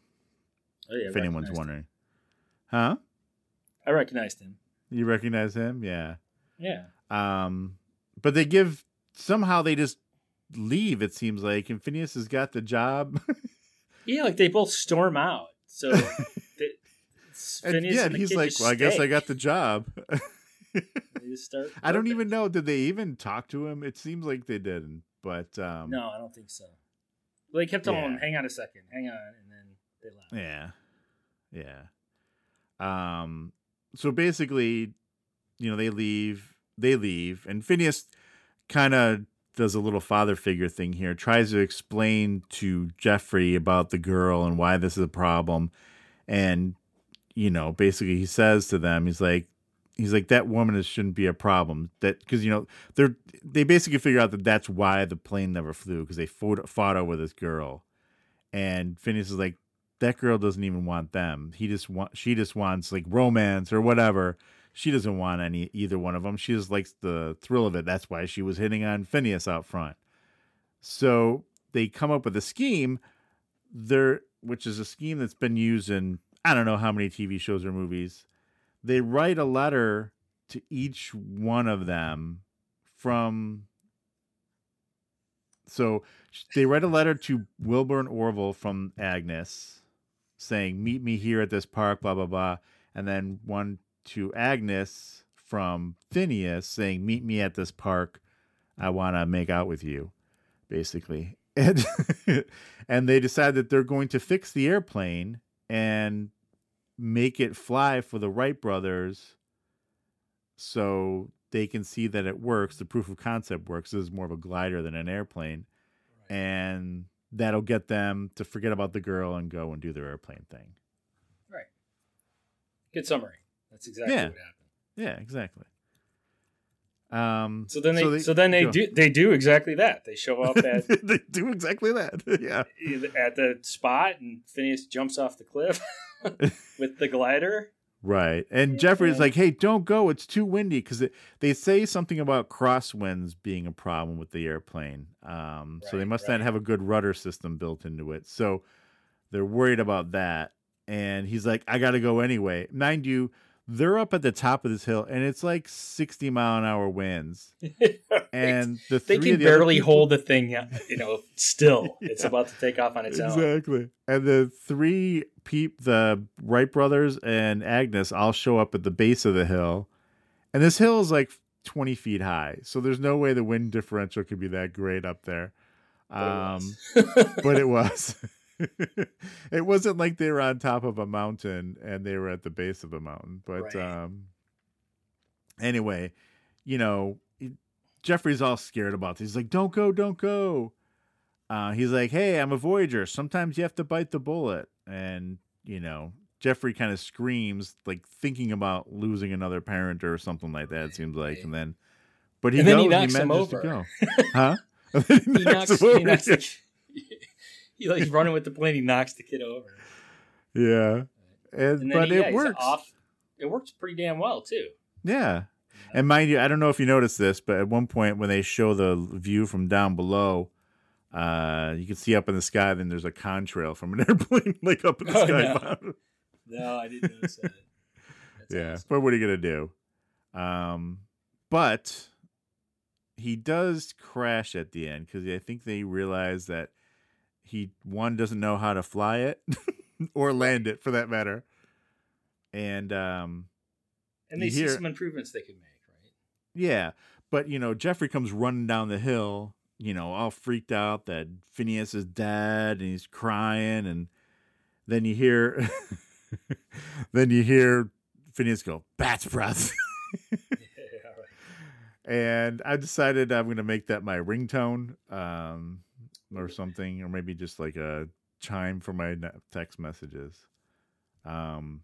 Oh, yeah, if anyone's recognized him. wondering, huh? I recognized him. You recognize him? Yeah. Yeah. Um, but they give somehow they just leave. It seems like, and Phineas has got the job. Yeah, like they both storm out. So And yeah, and the he's kid like, just "Well, I guess I got the job." They start I don't even know. Did they even talk to him? It seems like they didn't. But um, No, I don't think so. Well, they kept telling him, Yeah. "Hang on a second, hang on," and then they left. Yeah, yeah. Um. So basically, you know, they leave. They leave, and Phineas kind of does a little father figure thing here. Tries to explain to Jeffrey about the girl and why this is a problem, and you know, basically, he says to them, he's like, he's like that woman shouldn't be a problem. That because you know they're they basically figure out that that's why the plane never flew because they fought, fought over this girl, and Phineas is like that girl doesn't even want them. He just want she just wants like romance or whatever. She doesn't want any either one of them. She just likes the thrill of it. That's why she was hitting on Phineas out front. So they come up with a scheme there which is a scheme that's been used in I don't know how many TV shows or movies. they write a letter to each one of them from so they write a letter to Wilbur and Orville from Agnes saying, Meet me here at this park, blah, blah, blah. And then one to Agnes from Phineas saying, Meet me at this park. I want to make out with you, basically. And, and they decide that they're going to fix the airplane and make it fly for the Wright brothers so they can see that it works. The proof of concept works. This is more of a glider than an airplane. Right. And that'll get them to forget about the girl and go and do their airplane thing. Right. Good summary. That's exactly yeah. what happened. Yeah, exactly. Um, so then they so, they, so then they do they do exactly that. They show up at they do exactly that. yeah. At the spot and Phineas jumps off the cliff with the glider. Right. And yeah. Jeffrey's like, hey, don't go. It's too windy. Because they say something about crosswinds being a problem with the airplane. Um, right, so they must right. not have a good rudder system built into it. So they're worried about that. And he's like, I got to go anyway. Mind you, they're up at the top of this hill and it's like 60 mile an hour winds. And the they can the barely people... hold the thing you know still. Yeah. it's about to take off on its exactly. own. Exactly. And the three peep the wright brothers and agnes all show up at the base of the hill. And this hill is like 20 feet high so there's no way the wind differential could be that great up there. Um, but it was it wasn't like they were on top of a mountain and they were at the base of a mountain. But right. um, anyway, you know, Jeffrey's all scared about this. He's like, "Don't go, don't go." Uh, he's like, "Hey, I'm a Voyager. Sometimes you have to bite the bullet." And you know, Jeffrey kind of screams, like thinking about losing another parent or something like that. It seems like, and then, but he and goes. He, knocks he manages to go, huh? he, knocks, he knocks the, he like running with the plane. He knocks the kid over. Yeah, and, and but he, it yeah, works. Off. It works pretty damn well too. Yeah. And mind you, I don't know if you noticed this, but at one point when they show the view from down below, uh, you can see up in the sky. Then there's a contrail from an airplane, like up in the oh, sky. No. no. I didn't notice that. That's yeah, awesome. but what are you gonna do? Um, but he does crash at the end because I think they realize that he one doesn't know how to fly it or land it for that matter. And um and they see hear, some improvements they could make, right? Yeah. But you know, Jeffrey comes running down the hill, you know, all freaked out that Phineas is dead and he's crying and then you hear then you hear Phineas go, Bat's breath. yeah, right. And I decided I'm gonna make that my ringtone. Um or something, or maybe just like a chime for my text messages. Um,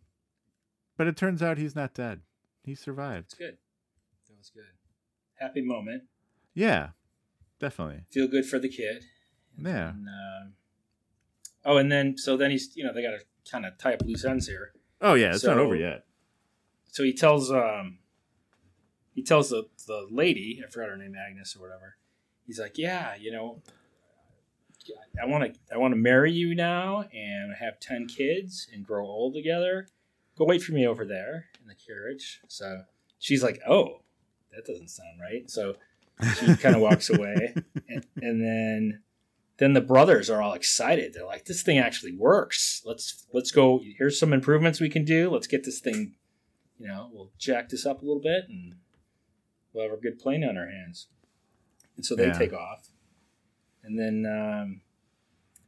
but it turns out he's not dead. He survived. That's good. That was good. Happy moment. Yeah, definitely. Feel good for the kid. Yeah. And, uh, oh, and then so then he's you know they got to kind of tie up loose ends here. Oh yeah, it's so, not over yet. So he tells um he tells the the lady I forgot her name Agnes or whatever. He's like, yeah, you know, I want to I want to marry you now and have 10 kids and grow old together. Go wait for me over there in the carriage. So she's like, "Oh, that doesn't sound right." So she kind of walks away and, and then then the brothers are all excited. They're like, "This thing actually works. Let's let's go. Here's some improvements we can do. Let's get this thing, you know, we'll jack this up a little bit and we'll have a good plane on our hands." And so they yeah. take off and then um,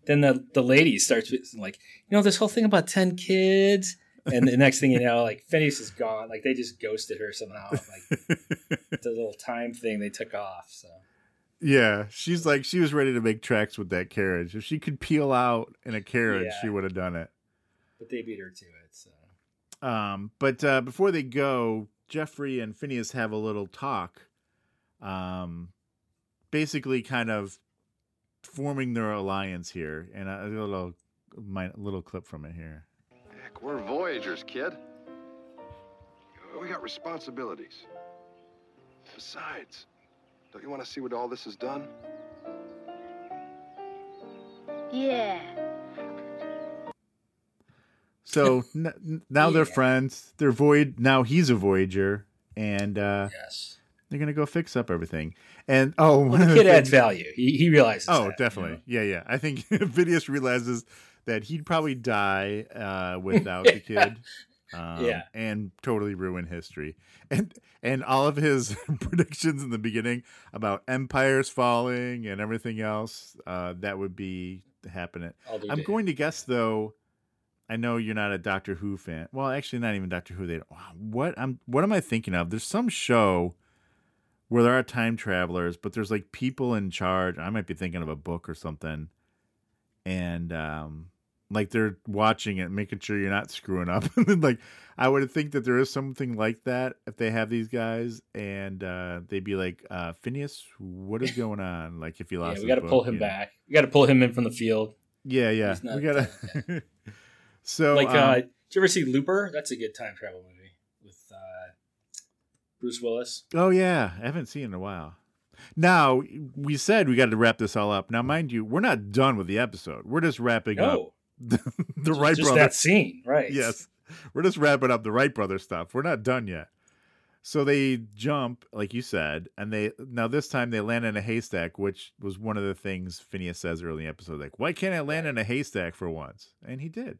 then the the lady starts like, you know, this whole thing about ten kids, and the next thing you know, like Phineas is gone. Like they just ghosted her somehow. Like the little time thing they took off. So yeah, she's like she was ready to make tracks with that carriage. If she could peel out in a carriage, yeah. she would have done it. But they beat her to it. So. Um, but uh, before they go, Jeffrey and Phineas have a little talk. Um, basically, kind of forming their alliance here, and a little my little clip from it here. Heck, we're Voyagers, kid. We got responsibilities. Besides, don't you want to see what all this has done? Yeah. So n- n- now they're friends. They're void. Now he's a Voyager, and uh, Yes. They're gonna go fix up everything. And oh, Well, the kid adds value. He, he realizes. Oh, that, you definitely. know? Yeah, yeah. I think Phineas realizes that he'd probably die uh, without the kid. Um, Yeah. and totally ruin history. And and all of his predictions in the beginning about empires falling and everything else uh, that would be happening. I'm going to guess though. I know you're not a Doctor Who fan. Well, actually, not even Doctor Who. They what I'm what am I thinking of? There's some show where there are time travelers, but there's like people in charge. I might be thinking of a book or something, and um, like they're watching it, making sure you're not screwing up. and then, like I would think that there is something like that if they have these guys, and uh, they'd be like, uh, "Phineas, what is going on?" Like if you lost, Yeah, we got to pull him know. back. We got to pull him in from the field. Yeah, yeah, we gotta. so like, um, uh, did you ever see Looper? That's a good time travel movie Bruce Willis. Oh yeah, I haven't seen in a while. Now we said we got to wrap this all up. Now, mind you, we're not done with the episode. We're just wrapping up the, the Wright just brothers. that scene, right? Yes, we're just wrapping up the Wright brother stuff. We're not done yet. So they jump, like you said, and they now this time they land in a haystack, which was one of the things Phineas says early in the episode. Like, why can't I land in a haystack for once? And he did.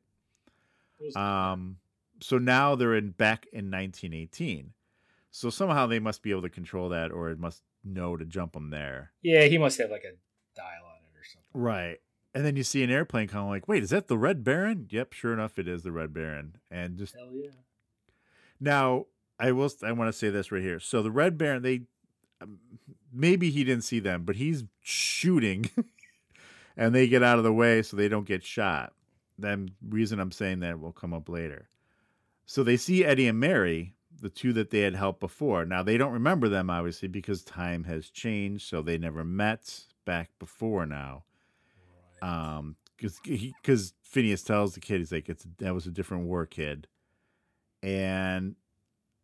Um, so now they're in back in 1918. So somehow they must be able to control that, or it must know to jump them there. yeah, he must have like a dial on it or something. Right. And then you see an airplane come. Like, wait, is that the Red Baron? Yep, sure enough, it is the Red Baron. And just Hell yeah! now, I will. I want to say this right here. So the Red Baron, they um, maybe he didn't see them, but he's shooting, and they get out of the way so they don't get shot. The reason I'm saying that will come up later. So they see Eddie and Mary, the two that they had helped before. Now they don't remember them obviously because time has changed, so they never met back before now. Um, because Phineas tells the kid he's like it's that was a different war kid, and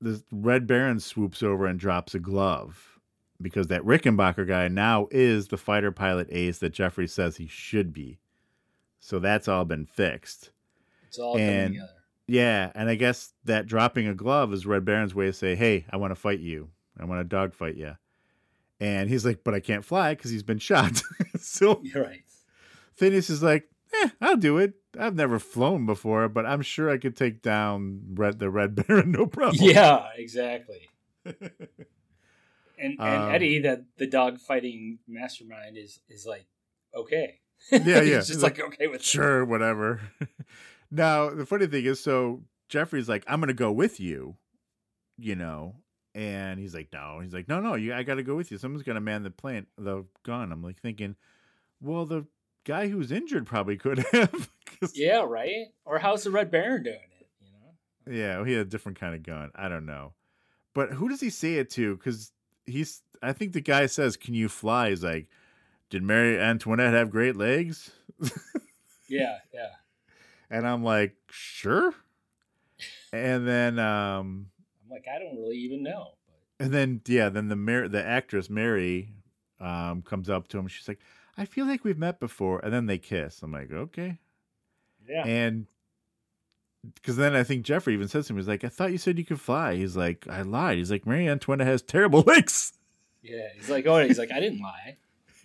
the Red Baron swoops over and drops a glove because that Rickenbacker guy now is the fighter pilot ace that Jeffrey says he should be. So that's all been fixed. It's all coming together. Yeah, and I guess that dropping a glove is Red Baron's way to say, "Hey, I want to fight you. I want to dogfight you." And he's like, "But I can't fly because he's been shot." so You're right. Phineas is like, "Eh, I'll do it. I've never flown before, but I'm sure I could take down Red the Red Baron, no problem." Yeah, exactly. And and Um, Eddie, the the dog fighting mastermind, is is like okay. Yeah, yeah. He's He's just like, like, okay with it. sure, whatever. Now, the funny thing is, so Jeffrey's like, I'm gonna go with you, you know, and he's like, no, he's like, no, no, you, I gotta go with you. Someone's gonna man the plane, the gun. I'm like thinking, well, the guy who's injured probably could have. Yeah, right. Or how's the Red Baron doing it? You know. yeah, he had a different kind of gun. I don't know, but who does he say it to? Because he's, I think the guy says, "Can you fly?" He's like, did Mary Antoinette have great legs? Yeah, yeah. And I'm like, sure. And then, um, I'm like, I don't really even know. and then, yeah, then the Mar- the actress Mary, um, comes up to him. She's like, I feel like we've met before. And then they kiss. I'm like, okay. Yeah. And because then I think Jeffrey even says to him, he's like, I thought you said you could fly. He's like, I lied. He's like, Marie Antoinette has terrible legs. yeah. He's like, oh, he's like, I didn't lie.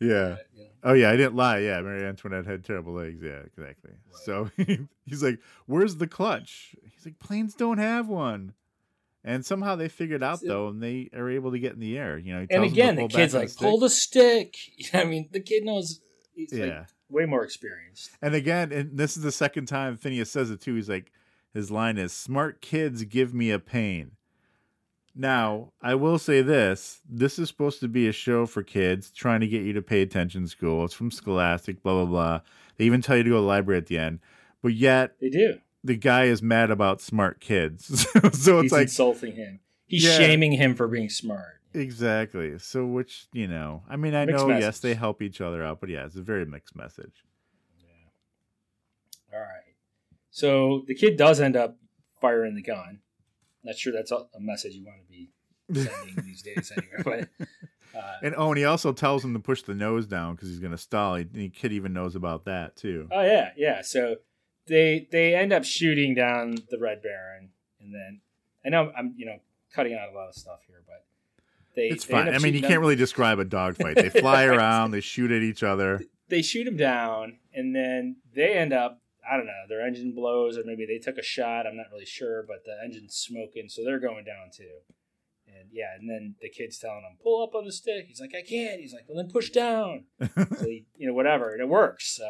yeah. But, Oh yeah, I didn't lie. Yeah, Mary Antoinette had terrible legs. Yeah, exactly. So he's like, "Where's the clutch?" He's like, "Planes don't have one." And somehow they figured out though, and they are able to get in the air. You know, he and again, the kid's like, stick. pull the stick. I mean, the kid knows. He's Yeah. like way more experienced. And again, and this is the second time Phineas says it too. He's like, his line is, "Smart kids give me a pain." Now, I will say this: this is supposed to be a show for kids, trying to get you to pay attention in school. It's from Scholastic, blah blah blah. They even tell you to go to the library at the end, but yet They do. the guy is mad about smart kids. so it's He's like insulting him. He's Yeah. shaming him for being smart. exactly. So which you know, I mean, I Mixed know yes, they help each other out, but yeah, it's a very mixed message. All right. So the kid does end up firing the gun. Not sure that's a message you want to be sending these days anyway. But uh, And oh, and he also tells him to push the nose down because he's going to stall. He, the kid even knows about that too. oh yeah, yeah. So they they end up shooting down the Red Baron, and then I know I'm you know cutting out a lot of stuff here, but they It's they fine. I mean, you can't really describe a dogfight. They fly around, they shoot at each other. They shoot him down, and then they end up. I don't know. Their engine blows, or maybe they took a shot. I'm not really sure, but the engine's smoking, so they're going down too. And yeah, and then the kid's telling him, "Pull up on the stick." He's like, "I can't." He's like, "Well, then push down." so he, you know, whatever, and it works. So,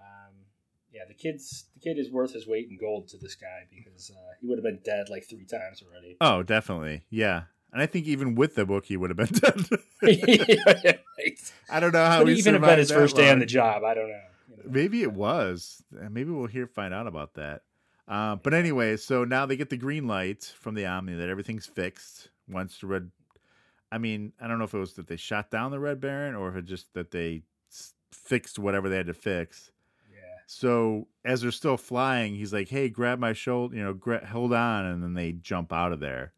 um, yeah, the kid's the kid is worth his weight in gold to this guy because uh, he would have been dead like three times already. Oh, definitely. Yeah. And I think even with the book, he would have been dead. Right. I don't know how he even have been his first day on the job. I don't know. Maybe it was. Uh, Maybe we'll hear find out about that. Uh, but anyway, so now they get the green light from the Omni that everything's fixed. Once the red, I mean, I don't know if it was that they shot down the Red Baron or if it just that they s- fixed whatever they had to fix. Yeah. So as they're still flying, he's like, "Hey, grab my shoulder, you know, gra- hold on," and then they jump out of there.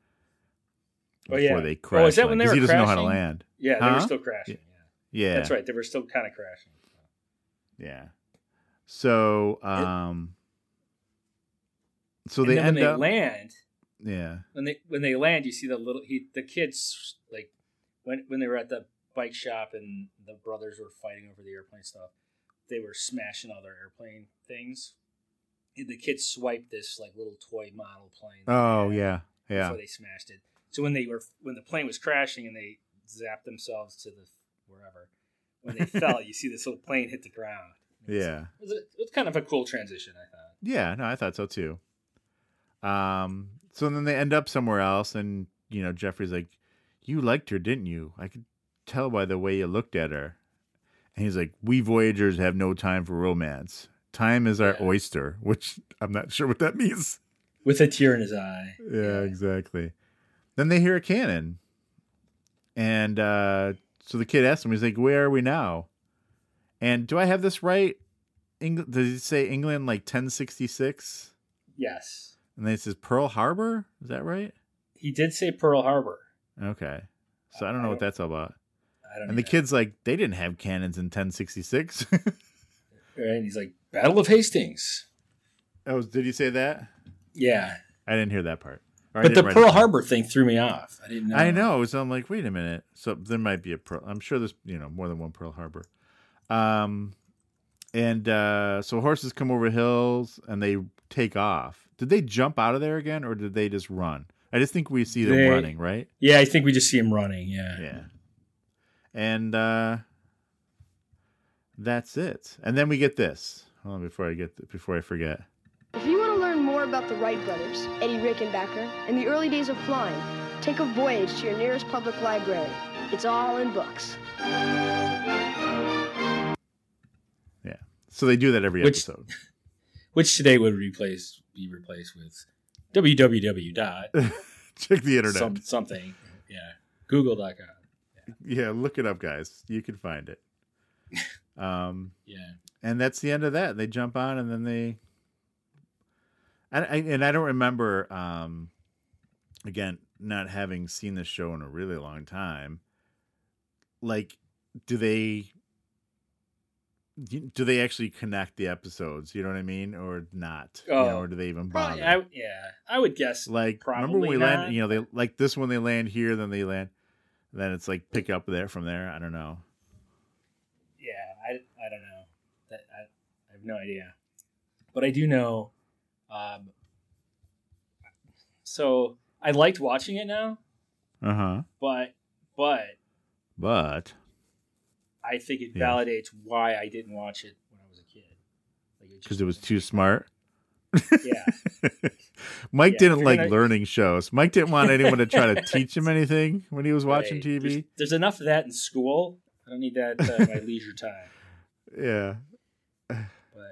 Oh, before yeah. they Oh, crash. is that when they were crashing? he doesn't know how to land. Yeah, they were still crashing. Yeah. Yeah, That's right. They were still kind of crashing. Yeah. So, um, so and they end when they up. land, yeah. when they when they land, you see the little he the kids like when when they were at the bike shop and the brothers were fighting over the airplane stuff. They were smashing all their airplane things. And the kids swiped this like little toy model plane. Oh yeah, yeah. Before they smashed it. So when they were when the plane was crashing and they zapped themselves to the wherever, when they fell, you see this little plane hit the ground. Yeah. It was, a, it was kind of a cool transition, I thought. Yeah, no, I thought so too. Um, so then they end up somewhere else, and you know, Jeffrey's like, "You liked her, didn't you? I could tell by the way you looked at her." And he's like, "We Voyagers have no time for romance. Time is our Yeah. oyster," which I'm not sure what that means. With a tear in his eye. Yeah, exactly. Then they hear a cannon, and uh, so the kid asked him, "He's like, where are we now?" And do I have this right? Eng- does he say England like 1066? Yes. And then it says Pearl Harbor. Is that right? He did say Pearl Harbor. Okay. So I don't know what that's all about. I don't And the know. kid's like, they didn't have cannons in 1066. Right? And he's like, Battle of Hastings. oh, did you say that? Yeah. I didn't hear that part. Or But the didn't write it Pearl. Harbor thing threw me off. I didn't know. I know. So I'm like, wait a minute. So there might be a Pearl. I'm sure there's you know more than one Pearl Harbor. Um, and uh, so horses come over hills and they take off. Did they jump out of there again, or did they just run? I just think we see them They- running, right? Yeah, I think we just see them running. Yeah. Yeah. And uh, that's it. And then we get this. Hold on, before I get before I forget. About the Wright brothers, Eddie Rickenbacker, and the early days of flying, take a voyage to your nearest public library. It's all in books. Yeah. So they do that every Which- episode. Which today would replace be replaced with www dot Check the internet. some, something. Yeah. Google.com. Yeah, look it up, guys. You can find it. Um, Yeah. and that's the end of that. They jump on, and then they. And I, and I don't remember. Um, again, not having seen this show in a really long time. Like, do they? Do they actually connect the episodes? You know what I mean, or not? You know, Oh, or do they even bother? Probably, I, yeah. I would guess. like remember when we not. land you know they like this one they land here then they land then it's like pick up there from there i don't know Yeah, I, I don't know. That I, I have no idea, but I do know. Um, so I liked watching it now, uh-huh but but but I think it Yeah. validates why I didn't watch it when I was a kid. Because just it was wasn't- too smart Yeah, mike Yeah, didn't like gonna- learning shows mike didn't want anyone to try to teach him anything when he was watching Right. tv There's, there's enough of that in school. I don't need that uh, in my leisure time. yeah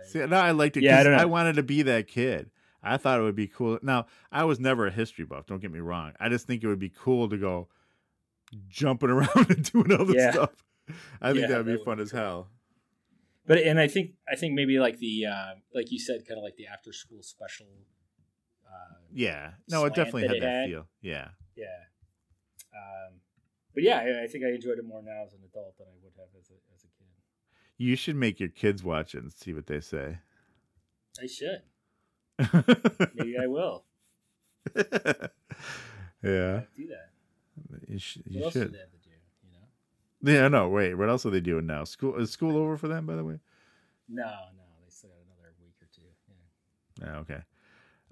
See, no, I liked it Yeah, I because don't I, wanted to be that kid. I thought it would be cool. Now, I was never a history buff. Don't get me wrong. I just think it would be cool to go jumping around and doing all this Yeah. stuff. I think Yeah, that would be that would fun be as cool. hell. but and I think I think maybe like the uh, like you said, kind of like the after school special. Uh, Yeah. No, it definitely that had it that had. feel. Yeah. yeah. Um, but yeah, I, I think I enjoyed it more now as an adult than I would have as a as a kid. You should make your kids watch it and see what they say. I should. Maybe I will. yeah, Do that. you, sh- What you else do should. they have to do? You know? Yeah, no, wait. What else are they doing now? School is school over for them, by the way. No, no, they still got another week or two. Yeah. Oh, okay.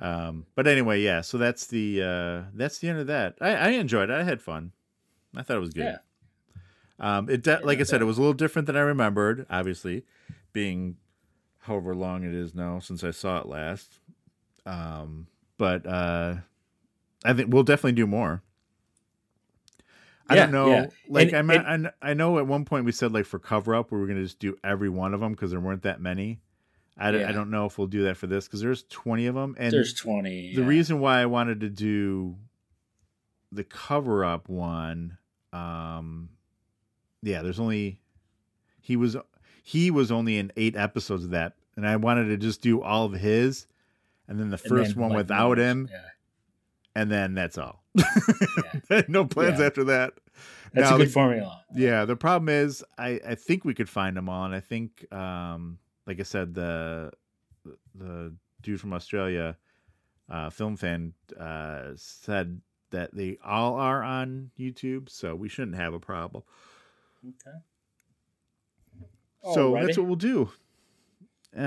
Um, but anyway, yeah. So that's the uh, that's the end of that. I, I enjoyed it. I had fun. I thought it was good. Yeah. Um, it de- like I said, it was a little different than I remembered. Obviously, being however long it is now since I saw it last. Um, but uh, I think we'll definitely do more. I Yeah, don't know. yeah. Like And- I and- I, know at one point we said like for cover up we were gonna just do every one of them because there weren't that many. I, don't- I don't know if we'll do that for this because there's 20 of them and There's 20. the yeah. reason why I wanted to do the cover up one, um, yeah, there's only he was he was only in eight episodes of that, and I wanted to just do all of his, and then the first then, one like, without numbers. him, Yeah. and then that's all. no plans Yeah. after that. That's Now, a good the- formula. yeah, the problem is I I think we could find them all, and I think um like I said the the dude from Australia, uh, film fan, uh, said that they all are on YouTube, so we shouldn't have a problem. Okay. So Alrighty. that's what we'll do. Um,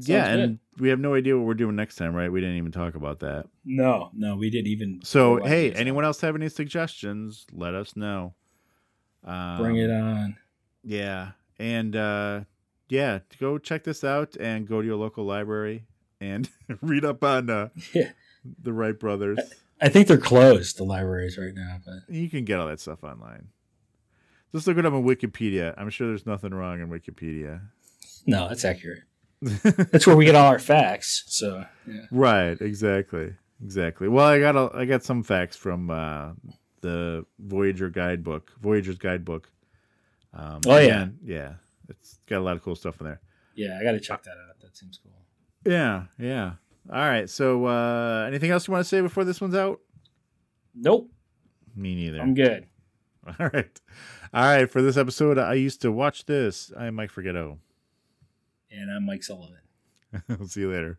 Sounds yeah, good. and we have no idea what we're doing next time, right? We didn't even talk about that. No, no, we didn't even. So hey, anyone else have any suggestions? Let us know. Um, Bring it on. Yeah. And uh yeah, go check this out and go to your local library and read up on uh Yeah. the Wright brothers. I think they're closed, the libraries right now, but You can get all that stuff online. Just look it up on Wikipedia. I'm sure there's nothing wrong in Wikipedia. no, that's accurate. That's where we get all our facts. So, yeah. Right, exactly. Exactly. Well, I got a, I got some facts from uh the Voyager guidebook, Voyager's guidebook. Um Oh, yeah. and, yeah. It's got a lot of cool stuff in there. Yeah, I got to check that out. That seems cool. Yeah, yeah. All right. So, uh anything else you want to say before this one's out? Nope, Me neither. I'm good. All right. All right. For this episode, I used to watch this. I'm Mike Forgetto. And I'm Mike Sullivan. we'll see you later.